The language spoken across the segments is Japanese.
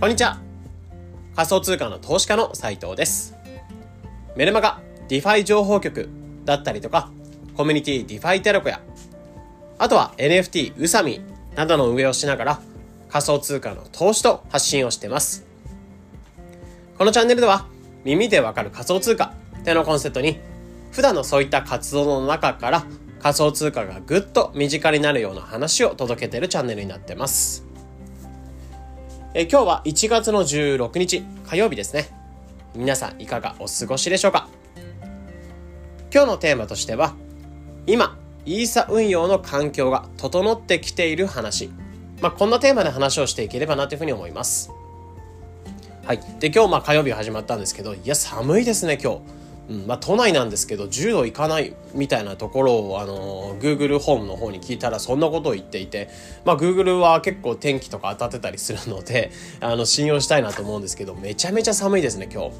こんにちは。仮想通貨の投資家の斉藤です。メルマガ、 DeFi 情報局だったりとか、コミュニティ DeFi テロコや、あとは NFT ウサミなどの運営をしながら、仮想通貨の投資と発信をしています。このチャンネルでは、耳でわかる仮想通貨ってのコンセプトに、普段のそういった活動の中から仮想通貨がぐっと身近になるような話を届けているチャンネルになってます。え今日は1月の16日火曜日ですね。皆さんいかがお過ごしでしょうか？今日のテーマとしては、今、イーサ運用の環境が整ってきている話。まあ、こんなテーマで話をしていければなというふうに思います。はい。で、今日まあ火曜日始まったんですけど、いや、寒いですね、今日。うんまあ、都内なんですけど10度いかないみたいなところをあの Google ホームの方に聞いたらそんなことを言っていて、まあ、Google は結構天気とか当たってたりするので あの信用したいなと思うんですけどめちゃめちゃ寒いですね今日。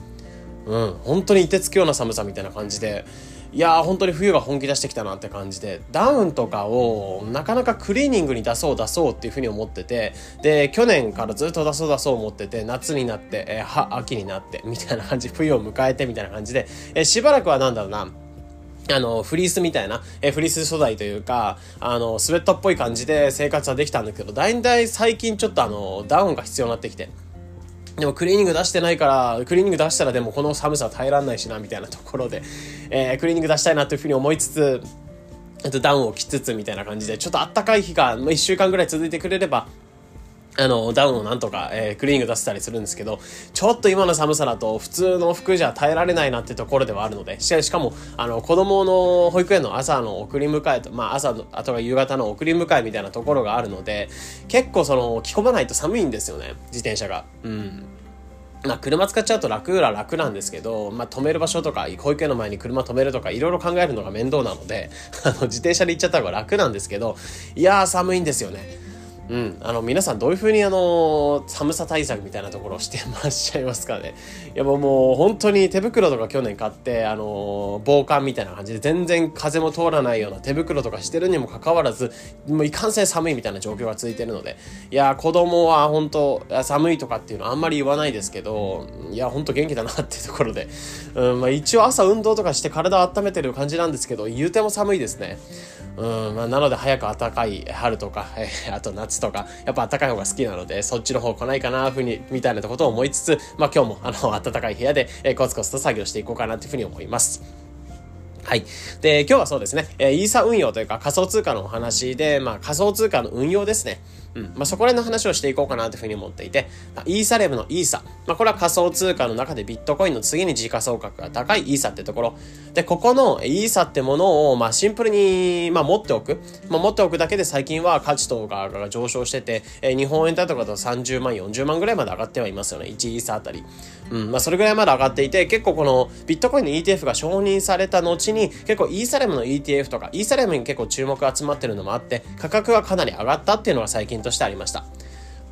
うん、本当に凍てつくような寒さみたいな感じでいやー本当に冬が本気出してきたなって感じでダウンとかをなかなかクリーニングに出そう出そうっていうふうに思っててで去年からずっと出そう出そう思ってて夏になって、えー、は秋になってみたいな感じ冬を迎えてみたいな感じで、えー、しばらくはなんだろうなあの、フリースみたいな、えフリース素材というか、あの、スウェットっぽい感じで生活はできたんだけど、だいたい最近ちょっとあの、ダウンが必要になってきて。でもクリーニング出してないから、クリーニング出したらでもこの寒さ耐えらんないしな、みたいなところで、えー、クリーニング出したいなというふうに思いつつ、えっと、ダウンを着つつみたいな感じで、ちょっとあったかい日が、まあ、1週間ぐらい続いてくれれば、あの、ダウンをなんとか、えー、クリーニング出せたりするんですけど、ちょっと今の寒さだと普通の服じゃ耐えられないなってところではあるので、しかも、あの、子供の保育園の朝の送り迎えと、まあ朝の、あとは夕方の送り迎えみたいなところがあるので、結構その、着込まないと寒いんですよね、自転車が。うん。まあ、車使っちゃうと楽は楽なんですけど、まあ、止める場所とか、保育園の前に車止めるとか、いろいろ考えるのが面倒なので、あの、自転車で行っちゃった方が楽なんですけど、いやー寒いんですよね。うん、あの皆さんどういうふうにあの寒さ対策みたいなところをしてまっしゃいますかね。いやもうもう本当に手袋とか去年買ってあの防寒みたいな感じで全然風も通らないような手袋とかしてるにもかかわらずもういかんせん寒いみたいな状況が続いてるので。いや子供は本当寒いとかっていうのはあんまり言わないですけどいや本当元気だなっていうところで、うんまあ、一応朝運動とかして体温めてる感じなんですけど言うても寒いですね。うんまあ、なので早く暖かい春とか、えー、あと夏とか、やっぱ暖かい方が好きなので、そっちの方来ないかな、ふうに、みたいなことを思いつつ、まあ今日もあの、暖かい部屋で、えー、コツコツと作業していこうかなというふうに思います。はい。で、今日はそうですね、えー、イーサ運用というか仮想通貨のお話で、まあ仮想通貨の運用ですね。うん。まあ、そこら辺の話をしていこうかなというふうに思っていて、まあ、イーサレムのイーサ。まあ、これは仮想通貨の中でビットコインの次に時価総額が高いイーサってところ。で、ここのイーサってものを、まあ、シンプルに、まあ、持っておく。まあ、持っておくだけで最近は価値とかが上昇してて、えー、日本円だとかだと30万、40万ぐらいまで上がってはいますよね。1イーサあたり。うん。まあ、それぐらいまで上がっていて、結構このビットコインの ETF が承認された後に、結構イーサレムの ETF とか、イーサレムに結構注目集まってるのもあって、価格がかなり上がったっていうのが最近としてありました。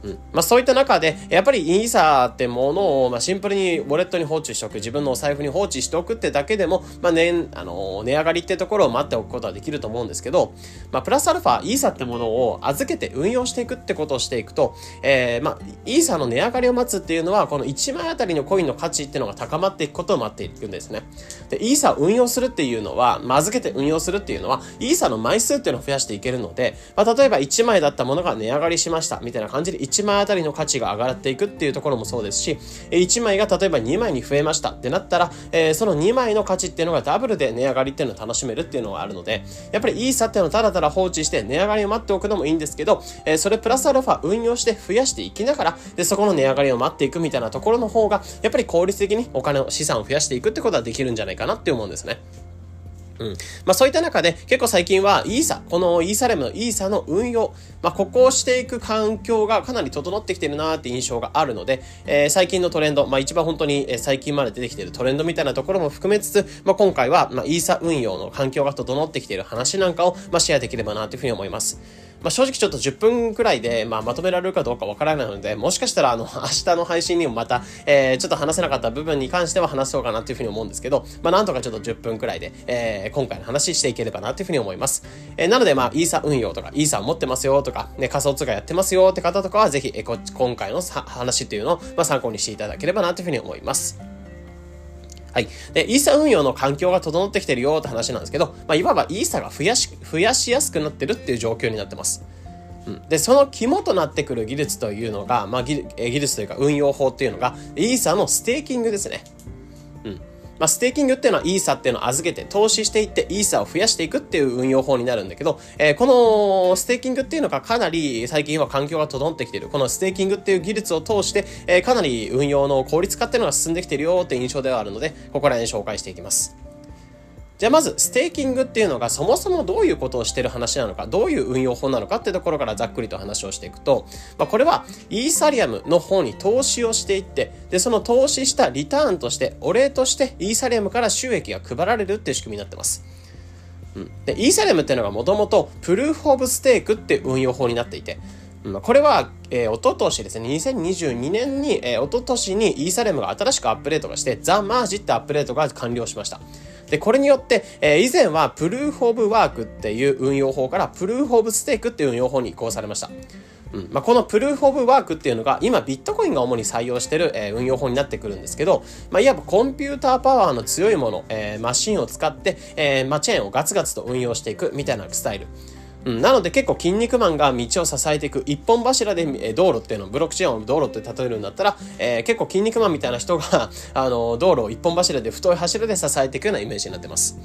うんまあ、そういった中で、やっぱりイーサーってものを、まあ、シンプルにウォレットに放置しておく、自分のお財布に放置しておくってだけでも、まあ年、あの、値上がりってところを待っておくことはできると思うんですけど、まあ、プラスアルファ、イーサーってものを預けて運用していくってことをしていくと、えー、まあ、イーサーの値上がりを待つっていうのは、この1枚あたりのコインの価値っていうのが高まっていくことを待っていくんですね。で、イーサを運用するっていうのは、まあ、預けて運用するっていうのは、イーサーの枚数っていうのを増やしていけるので、まあ、例えば1枚だったものが値上がりしました、みたいな感じで1枚あたりの価値が上がっていくっていうところもそうですし、1枚が例えば2枚に増えましたってなったら、えー、その2枚の価値っていうのがダブルで値上がりっていうのを楽しめるっていうのがあるので、やっぱりイーサっていうのをただただ放置して値上がりを待っておくのもいいんですけど、えー、それプラスアルファ運用して増やしていきながら、で、そこの値上がりを待っていくみたいなところの方が、やっぱり効率的にお金を、資産を増やしていくってことはできるんじゃないかなって思うんですね。うん。まあそういった中で結構最近はイーサ、このイーサレムのイーサの運用、まあここをしていく環境がかなり整ってきてるなーって印象があるので、えー、最近のトレンド、まあ一番本当に最近まで出てきてるトレンドみたいなところも含めつつ、まあ今回は、まあイーサ運用の環境が整ってきている話なんかを、まあシェアできればなというふうに思います。まあ、正直ちょっと10分くらいで、まあ、まとめられるかどうかわからないので、もしかしたらあの、明日の配信にもまた、えー、ちょっと話せなかった部分に関しては話そうかなというふうに思うんですけど、まあ、なんとかちょっと10分くらいで、えー、今回の話していければなというふうに思います。えー、なので、まあ、イーサ運用とか、イーサ持ってますよとか、ね、仮想通貨やってますよって方とかは、ぜひ、えー、今回の話っていうのを、まあ、参考にしていただければなというふうに思います。はい。で、イーサ運用の環境が整ってきてるよって話なんですけど、まあ、いわばイーサが増やし、増やしやすくなってるっていう状況になってます。うん、で、その肝となってくる技術というのが、まあ、技術というか運用法っていうのが、イーサのステーキングですね。まあ、ステーキングっていうのはイーサっていうのを預けて投資していってイーサを増やしていくっていう運用法になるんだけど、えー、このステーキングっていうのがかなり最近は環境が整ってきてる。このステーキングっていう技術を通して、えー、かなり運用の効率化っていうのが進んできてるよって印象ではあるので、ここら辺紹介していきます。じゃあまず、ステーキングっていうのがそもそもどういうことをしてる話なのか、どういう運用法なのかってところからざっくりと話をしていくと、まあ、これはイーサリアムの方に投資をしていって、で、その投資したリターンとして、お礼としてイーサリアムから収益が配られるっていう仕組みになってます。うん、で、イーサリアムっていうのがもともとプルーフオブステークって運用法になっていて、これは、えー、おととしですね、2022年に、えー、おととしにイーサレムが新しくアップデートがして、ザ・マージってアップデートが完了しました。で、これによって、えー、以前はプルーフオブワークっていう運用法からプルーフオブステークっていう運用法に移行されました。うんまあ、このプルーフオブワークっていうのが今ビットコインが主に採用してる、えー、運用法になってくるんですけど、まあ、いわばコンピューターパワーの強いもの、えー、マシンを使って、えーまあ、チェーンをガツガツと運用していくみたいなスタイル。うん、なので結構筋肉マンが道を支えていく一本柱で道路っていうのをブロックチェーンを道路って例えるんだったら、えー、結構筋肉マンみたいな人が あの道路を一本柱で太い柱で支えていくようなイメージになってます。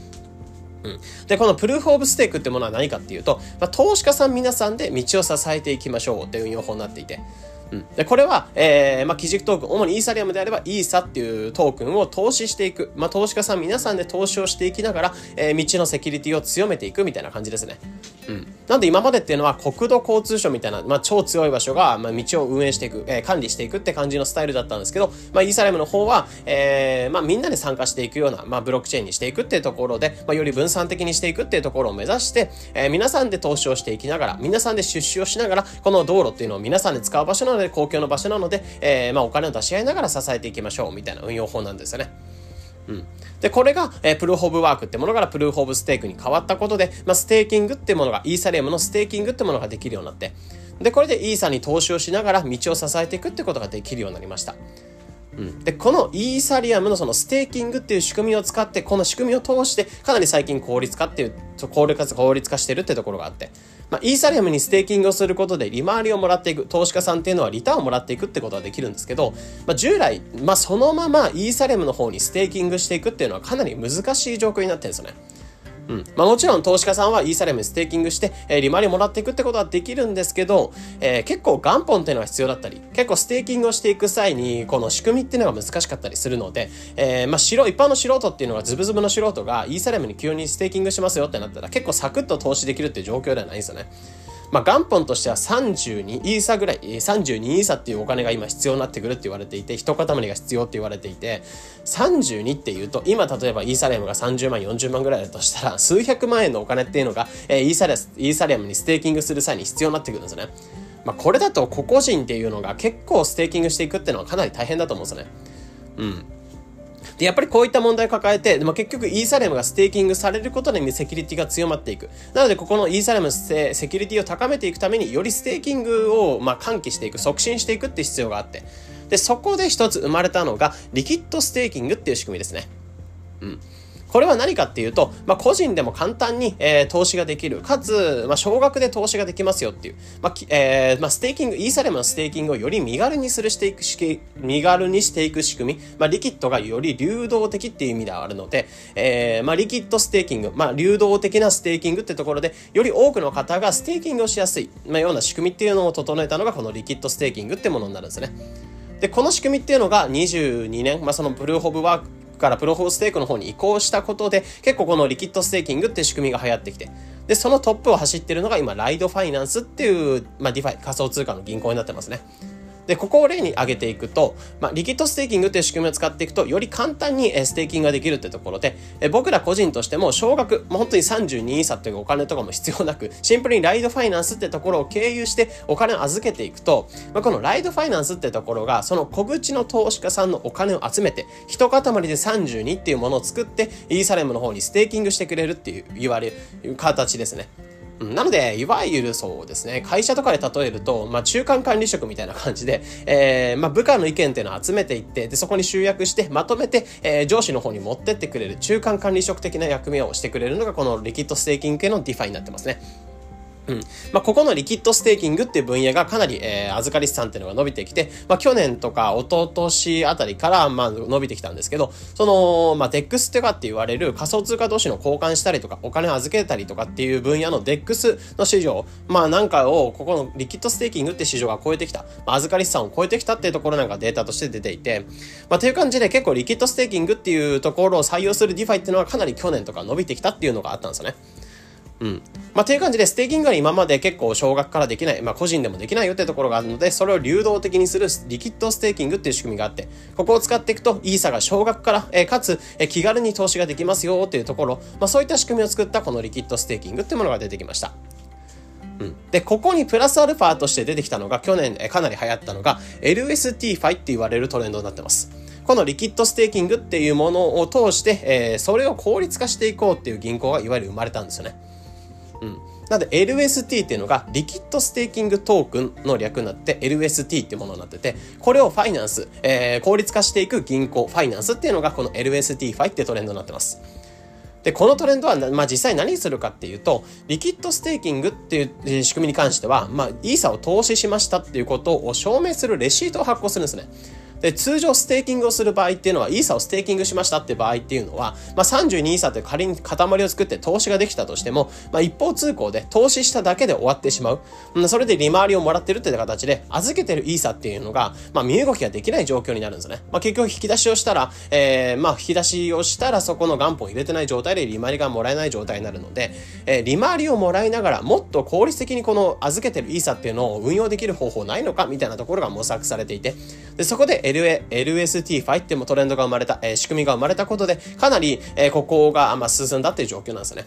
うん、で、このプルーフオブステークってものは何かっていうと、まあ、投資家さん皆さんで道を支えていきましょうっていう運用法になっていて、うん、でこれは、えーまあ、基軸トークン、主にイーサリアムであればイーサっていうトークンを投資していく。まあ、投資家さん皆さんで投資をしていきながら、えー、道のセキュリティを強めていくみたいな感じですね。うん。なんで今までっていうのは国土交通省みたいな、まあ、超強い場所が、まあ、道を運営していく、えー、管理していくって感じのスタイルだったんですけど、まあ、イーサリアムの方は、えー、まあ、みんなで参加していくような、まあ、ブロックチェーンにしていくっていうところで、まあ、より分散的にしていくっていうところを目指して、えー、皆さんで投資をしていきながら、皆さんで出資をしながら、この道路っていうのを皆さんで使う場所なので、公共の場所なので、えー、まあ、お金を出し合いながら支えていきましょうみたいな運用法なんですよね。うん。で、これが、えー、 Proof of Work ってものから Proof of Stake に変わったことで、まあ、ステーキングってものが、イーサリアムのステーキングってものができるようになって、で、これでイーサに投資をしながら道を支えていくってことができるようになりました。うん、で、このイーサリアムのそのステーキングっていう仕組みを使って、この仕組みを通して、かなり最近効率化っていう、効率化、効率化してるってところがあって、まあ、イーサリアムにステーキングをすることで利回りをもらっていく、投資家さんっていうのはリターンをもらっていくってことができるんですけど、まあ、従来、まあ、そのままイーサリアムの方にステーキングしていくっていうのはかなり難しい状況になってるんですよね。うん。まあもちろん投資家さんはイーサリアムステーキングして、えー、利回りもらっていくってことはできるんですけど、えー、結構元本っていうのは必要だったり、結構ステーキングをしていく際に、この仕組みっていうのが難しかったりするので、えー、まあ一般の素人っていうのがズブズブの素人がイーサリアムに急にステーキングしますよってなったら結構サクッと投資できるっていう状況ではないんですよね。まあ、元本としては32イーサぐらい、32イーサっていうお金が今必要になってくるって言われていて、一塊が必要って言われていて、32っていうと、今例えばイーサリアムが30万、40万ぐらいだとしたら、数百万円のお金っていうのが、え、イーサリアイーサリアムにステーキングする際に必要になってくるんですね。まあ、これだと個々人っていうのが結構ステーキングしていくっていうのはかなり大変だと思うんですよね。うん。で、やっぱりこういった問題を抱えて、でも結局イーサリアムがステーキングされることでセキュリティが強まっていく。なので、ここのイーサリアムセキュリティを高めていくために、よりステーキングを、まあ、喚起していく、促進していくって必要があって。で、そこで一つ生まれたのが、リキッドステーキングっていう仕組みですね。うん。これは何かっていうと、まあ、個人でも簡単に、えー、投資ができる。かつ、まあ、少額で投資ができますよっていう。まあ、えー、まあ、ステーキング、イーサリアムのステーキングをより身軽にするしていくし、身軽にしていく仕組み。まあ、リキッドがより流動的っていう意味ではあるので、えー、まあ、リキッドステーキング、まあ、流動的なステーキングってところで、より多くの方がステーキングをしやすい、まあ、ような仕組みっていうのを整えたのが、このリキッドステーキングってものになるんですね。で、この仕組みっていうのが22年、まあ、そのプルーフ・オブ・ワーク、からプルーフ・オブ・ステークの方に移行したことで、結構このリキッドステーキングっていう仕組みが流行ってきて、で、そのトップを走ってるのが今、ライドファイナンスっていう、まあ、ディファイ、仮想通貨の銀行になってますね。で、ここを例に挙げていくと、まあ、リキッドステーキングっていう仕組みを使っていくと、より簡単にステーキングができるってところで、え僕ら個人としても少額、まあ、本当に32イーサというお金とかも必要なく、シンプルにライドファイナンスってところを経由してお金を預けていくと、まあ、このライドファイナンスってところが、その小口の投資家さんのお金を集めて、一塊で32っていうものを作って、イーサリアムの方にステーキングしてくれるっていう言われる形ですね。なので、いわゆるそうですね、会社とかで例えると、まあ、中間管理職みたいな感じで、えー、まあ、部下の意見っていうのを集めていって、で、そこに集約して、まとめて、えー、上司の方に持ってってくれる、中間管理職的な役目をしてくれるのが、このリキッドステーキング系のディファイになってますね。うん。まあ、ここのリキッドステーキングっていう分野がかなり、えー、預かり資産っていうのが伸びてきて、まあ、去年とか一昨年あたりから、まあ、伸びてきたんですけど、その、まあ、デックスってかって言われる仮想通貨同士の交換したりとか、お金を預けたりとかっていう分野のデックスの市場、まあ、なんかを、ここのリキッドステーキングって市場が超えてきた、まあ、預かり資産を超えてきたっていうところなんかデータとして出ていて、まあ、という感じで結構リキッドステーキングっていうところを採用するディファイっていうのはかなり去年とか伸びてきたっていうのがあったんですよね。うん。まあ、という感じで、ステーキングは今まで結構少額からできない、まあ、個人でもできないよってところがあるので、それを流動的にするリキッドステーキングっていう仕組みがあって、ここを使っていくと、イーサが少額から、えー、かつ、えー、気軽に投資ができますよっていうところ、まあ、そういった仕組みを作ったこのリキッドステーキングっていうものが出てきました。うん、で、ここにプラスアルファとして出てきたのが、去年、え、かなり流行ったのが、LST ファイって言われるトレンドになってます。このリキッドステーキングっていうものを通して、えー、それを効率化していこうっていう銀行がいわゆる生まれたんですよね。うん。なので LST っていうのがリキッドステーキングトークンの略になって LST っていうものになってて、これをファイナンス、えー、効率化していく銀行、ファイナンスっていうのがこの LST ファイってトレンドになってます。で、このトレンドは、まあ、実際何するかっていうと、リキッドステーキングっていう仕組みに関しては、まあ、イーサを投資しましたっていうことを証明するレシートを発行するんですね。で、通常ステーキングをする場合っていうのは、イーサをステーキングしましたって場合っていうのは、まあ、32イーサという仮に塊を作って投資ができたとしても、まあ、一方通行で投資しただけで終わってしまう。それで利回りをもらってるって形で、預けてるイーサっていうのが、まあ、身動きができない状況になるんですね。まあ、結局引き出しをしたら、えー、まあ、引き出しをしたらそこの元本入れてない状態で利回りがもらえない状態になるので、えー、利回りをもらいながら、もっと効率的にこの預けてるイーサっていうのを運用できる方法ないのかみたいなところが模索されていて、で、そこで LA、LST ファイってもトレンドが生まれた、えー、仕組みが生まれたことで、かなり、えー、ここが、まあ、進んだっていう状況なんですね。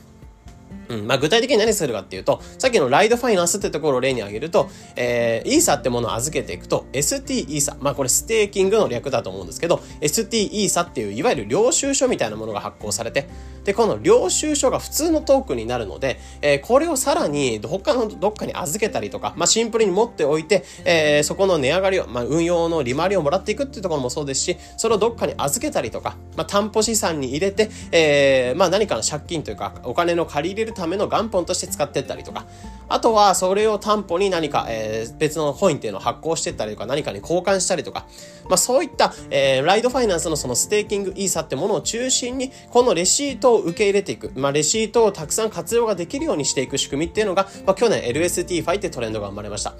うん。まあ、具体的に何するかっていうと、さっきのライドファイナンスってところを例に挙げると、えー、イーサってものを預けていくと、ST イーサ、まあこれステーキングの略だと思うんですけど、ST イーサっていういわゆる領収書みたいなものが発行されて、で、この領収書が普通のトークンになるので、えー、これをさらに他のどっかに預けたりとか、まあシンプルに持っておいて、えー、そこの値上がりを、まあ運用の利回りをもらっていくっていうところもそうですし、それをどっかに預けたりとか、まあ担保資産に入れて、えー、まあ何かの借金というか、お金の借り入れるための元本として使ってったりとか、あとはそれを担保に何か、えー、別のコインっていうのを発行してったりとか、何かに交換したりとか、まあそういった、えー、ライドファイナンスのそのステーキングイーサーってものを中心に、このレシートをを受け入れていく、まあレシートをたくさん活用ができるようにしていく仕組みっていうのが、まあ去年 LST ファイってトレンドが生まれました。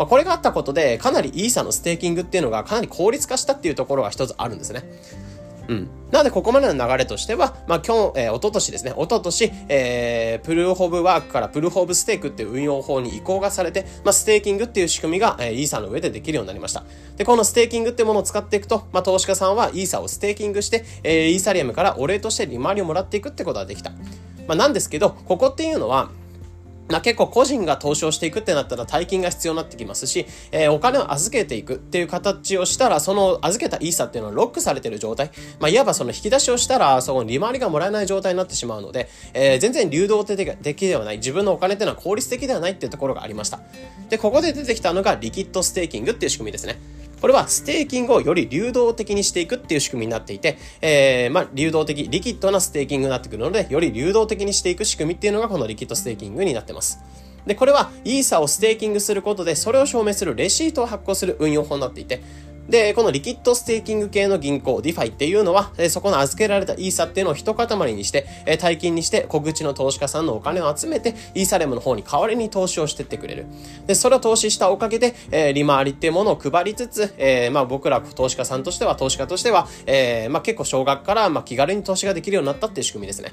まあ、これがあったことで、かなりイーサのステーキングっていうのがかなり効率化したっていうところが一つあるんですね。うん。なので、ここまでの流れとしては、まあ、今日、えー、おととしですね、おととし、えー、プルーフ・オブ・ワークからプルーフ・オブ・ステークっていう運用法に移行がされて、まあ、ステーキングっていう仕組みが、えー、イーサの上でできるようになりました。で、このステーキングっていうものを使っていくと、まあ、投資家さんはイーサをステーキングして、えー、イーサリアムからお礼として利回りをもらっていくってことができた。まあ、なんですけど、ここっていうのは、まあ、結構個人が投資をしていくってなったら大金が必要になってきますし、えー、お金を預けていくっていう形をしたら、その預けたイーサっていうのはロックされてる状態。まあ、いわばその引き出しをしたら、そこに利回りがもらえない状態になってしまうので、えー、全然流動的ではない。自分のお金っていうのは効率的ではないっていうところがありました。で、ここで出てきたのがリキッドステーキングっていう仕組みですね。これはステーキングをより流動的にしていくっていう仕組みになっていて、えー、まあ、流動的、リキッドなステーキングになってくるので、より流動的にしていく仕組みっていうのがこのリキッドステーキングになってます。で、これはイーサをステーキングすることで、それを証明するレシートを発行する運用法になっていて、で、このリキッドステーキング系の銀行、 DeFi っていうのは、そこの預けられたイーサっていうのを一塊にして、大金にして小口の投資家さんのお金を集めて、イーサリアムの方に代わりに投資をしてってくれる。で、それを投資したおかげで、え利回りっていうものを配りつつ、えー、まあ僕ら投資家さんとしては、投資家としては、えー、まあ結構少額から、まあ気軽に投資ができるようになったっていう仕組みですね。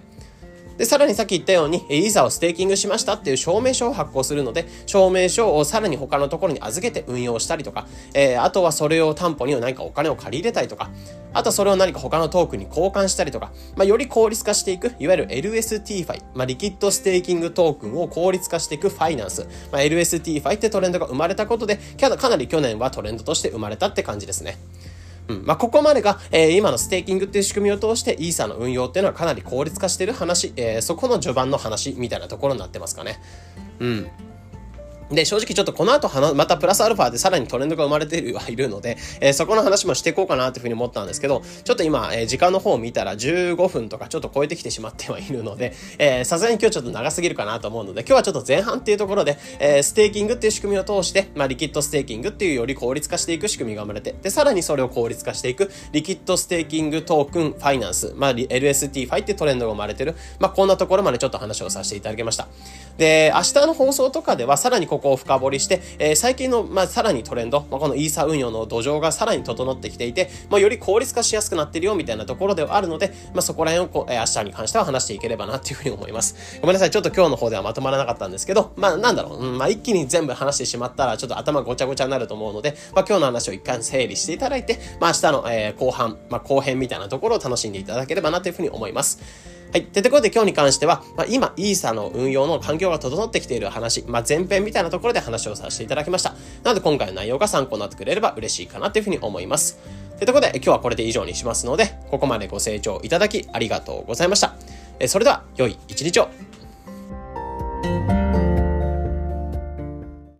で、さらにさっき言ったように、イーサをステーキングしましたっていう証明書を発行するので、証明書をさらに他のところに預けて運用したりとか、えー、あとはそれを担保に何かお金を借り入れたりとか、あとはそれを何か他のトークンに交換したりとか、まあ、より効率化していく、いわゆる LSTfi、まあ、リキッドステーキングトークンを効率化していくファイナンス、まあ、LST ファイってトレンドが生まれたことで、かなり去年はトレンドとして生まれたって感じですね。うん。まあ、ここまでが、えー、今のステーキングっていう仕組みを通して、イーサの運用っていうのはかなり効率化してる話、えー、そこの序盤の話みたいなところになってますかね。うん。で、正直ちょっとこの後またプラスアルファでさらにトレンドが生まれてはいるので、えー、そこの話もしていこうかなというふうに思ったんですけど、ちょっと今、えー、時間の方を見たら15分とかちょっと超えてきてしまってはいるので、えさすがに今日ちょっと長すぎるかなと思うので、今日はちょっと前半っていうところで、えー、ステーキングっていう仕組みを通して、まあ、リキッドステーキングっていうより効率化していく仕組みが生まれて、で、さらにそれを効率化していく、リキッドステーキングトークンファイナンス、まあ、LST ファイってトレンドが生まれてる、まあ、こんなところまでちょっと話をさせていただきました。で、明日の放送とかではさらにここを深掘りして、えー、最近の、まあ、さらにトレンド、まあ、このイーサ運用の土壌がさらに整ってきていて、まあ、より効率化しやすくなってるよみたいなところではあるので、まあ、そこら辺をこ、えー、明日に関しては話していければなっていうふうに思います。ごめんなさい、ちょっと今日の方ではまとまらなかったんですけど、まあ、なんだろう、うん、まあ、一気に全部話してしまったら、ちょっと頭ごちゃごちゃになると思うので、まあ、今日の話を一回整理していただいて、まあ、明日の、えー、後半、まあ、後編みたいなところを楽しんでいただければなというふうに思います。はい。ということで今日に関しては、まあ、今、イーサの運用の環境が整ってきている話、まあ、前編みたいなところで話をさせていただきました。なので今回の内容が参考になってくれれば嬉しいかなというふうに思います。というとことで今日はこれで以上にしますので、ここまでご清聴いただきありがとうございました。それでは、良い一日を。